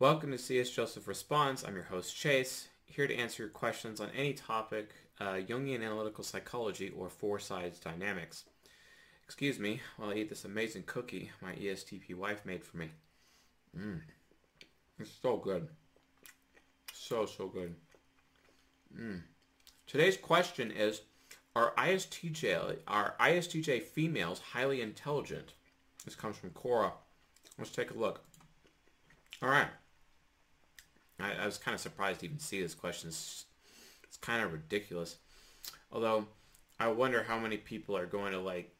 Welcome to CS Joseph Responds. I'm your host Chase, here to answer your questions on any topic, uh, Jungian analytical psychology or four sides dynamics. Excuse me while I eat this amazing cookie my ESTP wife made for me. Mmm. It's so good. So, so good. Mmm. Today's question is, are ISTJ, are ISTJ females highly intelligent? This comes from Cora. Let's take a look. All right. I, I was kind of surprised to even see this question. It's, it's kind of ridiculous. Although, I wonder how many people are going to like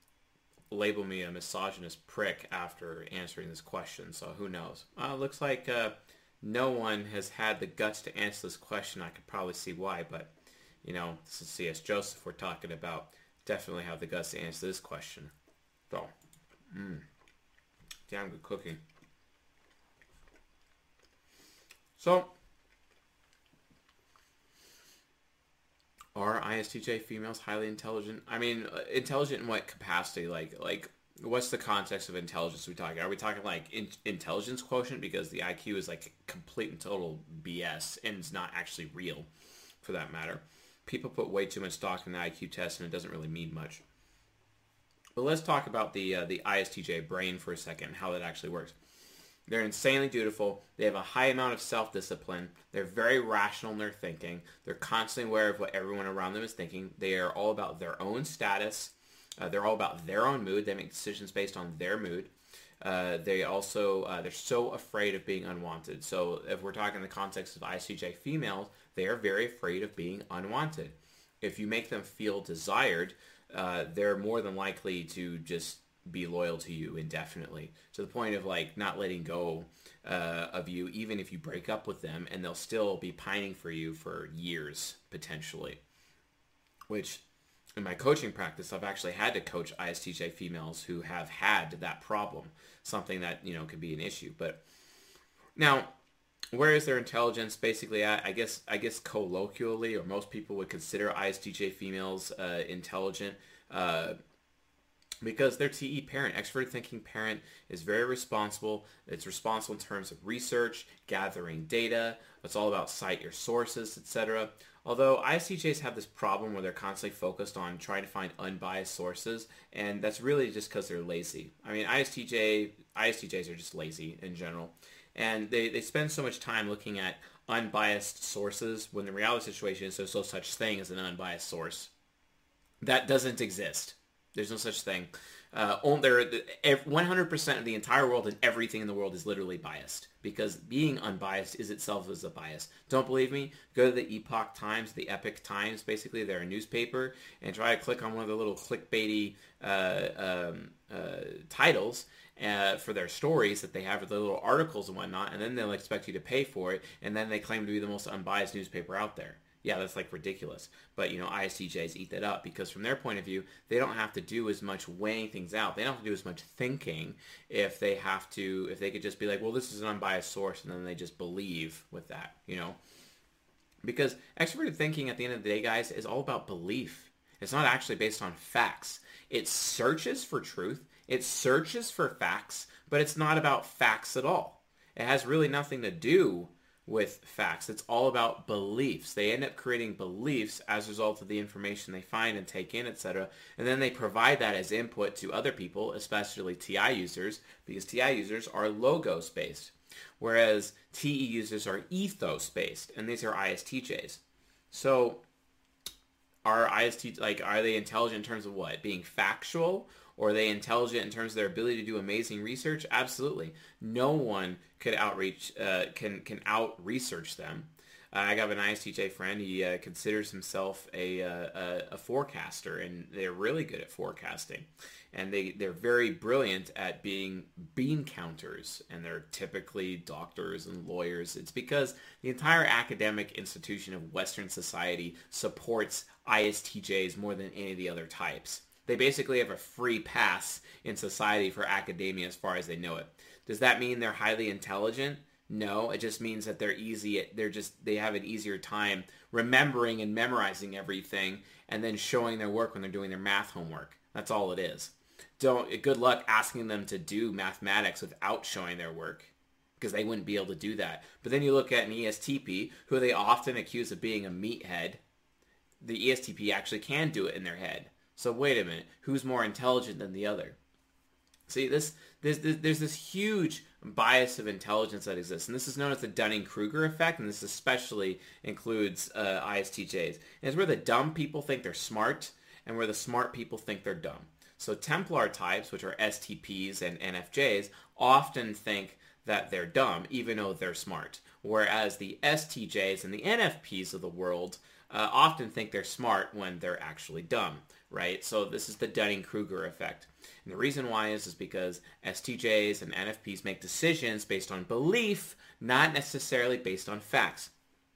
label me a misogynist prick after answering this question. So who knows? Uh, looks like uh, no one has had the guts to answer this question. I could probably see why, but you know, this is C.S. Joseph we're talking about. Definitely have the guts to answer this question. So, mmm, damn good cooking. So, are ISTJ females highly intelligent? I mean, uh, intelligent in what capacity? Like, like, what's the context of intelligence we talking? Are we talking like in- intelligence quotient because the IQ is like complete and total BS and it's not actually real, for that matter? People put way too much stock in the IQ test and it doesn't really mean much. But let's talk about the uh, the ISTJ brain for a second, how that actually works. They're insanely dutiful. They have a high amount of self-discipline. They're very rational in their thinking. They're constantly aware of what everyone around them is thinking. They are all about their own status. Uh, they're all about their own mood. They make decisions based on their mood. Uh, they also uh, they're so afraid of being unwanted. So if we're talking in the context of ISTJ females, they are very afraid of being unwanted. If you make them feel desired, uh, they're more than likely to just be loyal to you indefinitely to the point of like not letting go uh, of you even if you break up with them and they'll still be pining for you for years potentially which in my coaching practice i've actually had to coach istj females who have had that problem something that you know could be an issue but now where is their intelligence basically at? I guess I guess colloquially, or most people would consider ISTJ females uh, intelligent. Uh, because their TE parent, extrovert thinking parent, is very responsible. It's responsible in terms of research, gathering data. It's all about cite your sources, etc. Although ISTJs have this problem where they're constantly focused on trying to find unbiased sources, and that's really just because they're lazy. I mean, ISTJ ISTJs are just lazy in general, and they, they spend so much time looking at unbiased sources when the reality situation is there's no such thing as an unbiased source. That doesn't exist there's no such thing. Uh, there, 100% of the entire world and everything in the world is literally biased because being unbiased is itself is a bias. Don't believe me? Go to the Epoch Times, the Epic Times, basically they're a newspaper, and try to click on one of the little clickbaity uh, um, uh, titles uh, for their stories that they have, the little articles and whatnot, and then they'll expect you to pay for it, and then they claim to be the most unbiased newspaper out there yeah, that's like ridiculous. But you know, ISTJs eat that up because from their point of view, they don't have to do as much weighing things out. They don't have to do as much thinking if they have to. If they could just be like, well, this is an unbiased source, and then they just believe with that. You know, because extroverted thinking at the end of the day, guys, is all about belief. It's not actually based on facts. It searches for truth. It searches for facts, but it's not about facts at all. It has really nothing to do with facts. It's all about beliefs. They end up creating beliefs as a result of the information they find and take in, etc. And then they provide that as input to other people, especially TI users, because TI users are logos based, whereas TE users are ethos based, and these are ISTJs. So are IST like are they intelligent in terms of what? Being factual or are they intelligent in terms of their ability to do amazing research? Absolutely. No one could outreach uh, can can out research them. Uh, I got an ISTJ friend. He uh, considers himself a, uh, a, a forecaster, and they're really good at forecasting. And they they're very brilliant at being bean counters, and they're typically doctors and lawyers. It's because the entire academic institution of Western society supports ISTJs more than any of the other types. They basically have a free pass in society for academia as far as they know it. Does that mean they're highly intelligent? No, it just means that they're easy. They're just they have an easier time remembering and memorizing everything, and then showing their work when they're doing their math homework. That's all it is. Don't. Good luck asking them to do mathematics without showing their work, because they wouldn't be able to do that. But then you look at an ESTP, who they often accuse of being a meathead. The ESTP actually can do it in their head. So wait a minute, who's more intelligent than the other? See, this, this, this there's this huge bias of intelligence that exists, and this is known as the Dunning-Kruger effect, and this especially includes uh, ISTJs. And it's where the dumb people think they're smart, and where the smart people think they're dumb. So Templar types, which are STPs and NFJs, often think that they're dumb, even though they're smart. Whereas the STJs and the NFPs of the world uh, often think they're smart when they're actually dumb, right? So this is the Dunning-Kruger effect. And the reason why is, is because STJs and NFPs make decisions based on belief, not necessarily based on facts.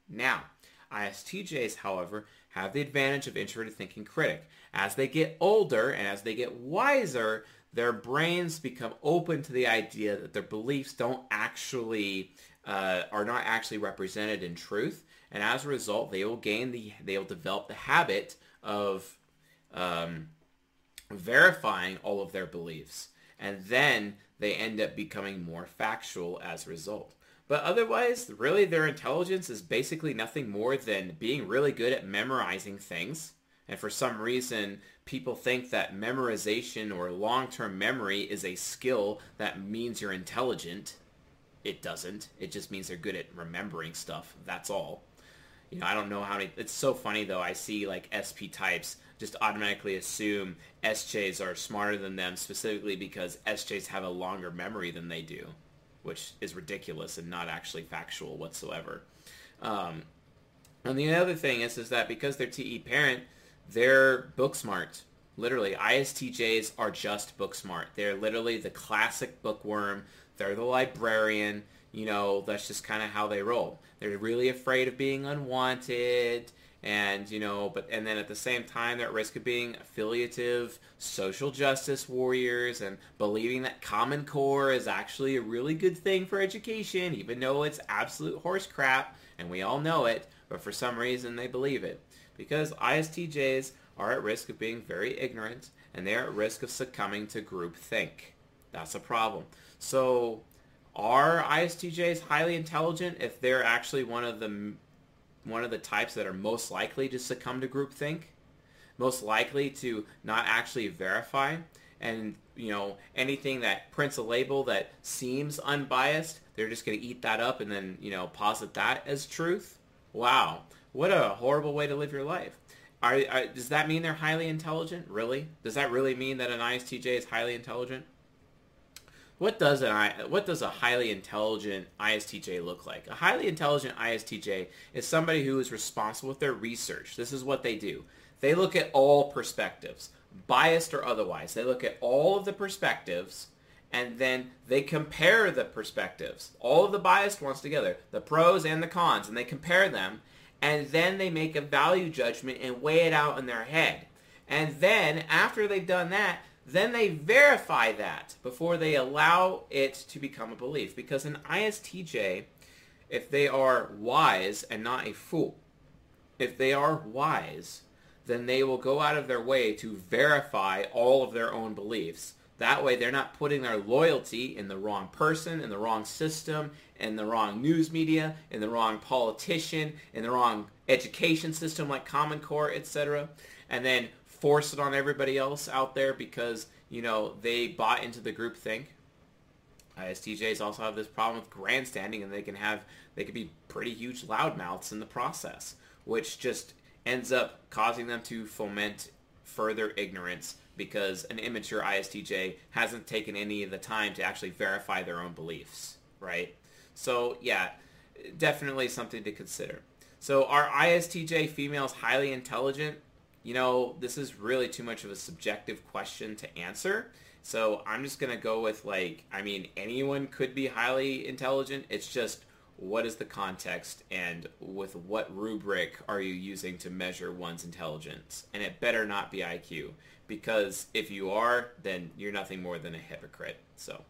Now, ISTJs, however, have the advantage of introverted thinking critic. As they get older and as they get wiser, their brains become open to the idea that their beliefs don't actually uh, are not actually represented in truth, and as a result, they will gain the they will develop the habit of um, verifying all of their beliefs, and then they end up becoming more factual as a result. But otherwise, really, their intelligence is basically nothing more than being really good at memorizing things. And for some reason, people think that memorization or long-term memory is a skill that means you're intelligent. It doesn't. It just means they're good at remembering stuff. That's all. You know, I don't know how many. It's so funny though. I see like SP types just automatically assume SJs are smarter than them specifically because SJs have a longer memory than they do, which is ridiculous and not actually factual whatsoever. Um, and the other thing is, is that because they're TE parent, they're book smart. Literally, ISTJs are just book smart. They're literally the classic bookworm. They're the librarian. You know, that's just kind of how they roll. They're really afraid of being unwanted and you know but and then at the same time they're at risk of being affiliative social justice warriors and believing that common core is actually a really good thing for education even though it's absolute horse crap and we all know it but for some reason they believe it. Because ISTJs are at risk of being very ignorant and they're at risk of succumbing to groupthink that's a problem. So are ISTJs highly intelligent if they're actually one of the one of the types that are most likely to succumb to groupthink, most likely to not actually verify, and you know anything that prints a label that seems unbiased, they're just going to eat that up and then you know posit that as truth. Wow, what a horrible way to live your life. Are, are, does that mean they're highly intelligent? Really? Does that really mean that an ISTJ is highly intelligent? What does an what does a highly intelligent ISTJ look like? A highly intelligent ISTJ is somebody who is responsible with their research. This is what they do. They look at all perspectives, biased or otherwise. They look at all of the perspectives and then they compare the perspectives, all of the biased ones together, the pros and the cons, and they compare them and then they make a value judgment and weigh it out in their head. And then after they've done that, then they verify that before they allow it to become a belief. Because an ISTJ, if they are wise and not a fool, if they are wise, then they will go out of their way to verify all of their own beliefs. That way they're not putting their loyalty in the wrong person, in the wrong system, in the wrong news media, in the wrong politician, in the wrong education system like Common Core, etc. And then force it on everybody else out there because, you know, they bought into the group think. ISTJs also have this problem with grandstanding and they can have, they can be pretty huge loudmouths in the process, which just ends up causing them to foment further ignorance because an immature ISTJ hasn't taken any of the time to actually verify their own beliefs, right? So yeah, definitely something to consider. So are ISTJ females highly intelligent? You know, this is really too much of a subjective question to answer. So I'm just going to go with like, I mean, anyone could be highly intelligent. It's just what is the context and with what rubric are you using to measure one's intelligence? And it better not be IQ because if you are, then you're nothing more than a hypocrite. So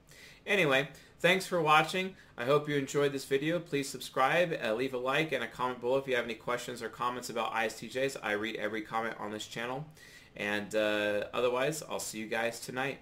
anyway, thanks for watching. I hope you enjoyed this video. Please subscribe, uh, leave a like, and a comment below if you have any questions or comments about ISTJs. I read every comment on this channel. And uh, otherwise, I'll see you guys tonight.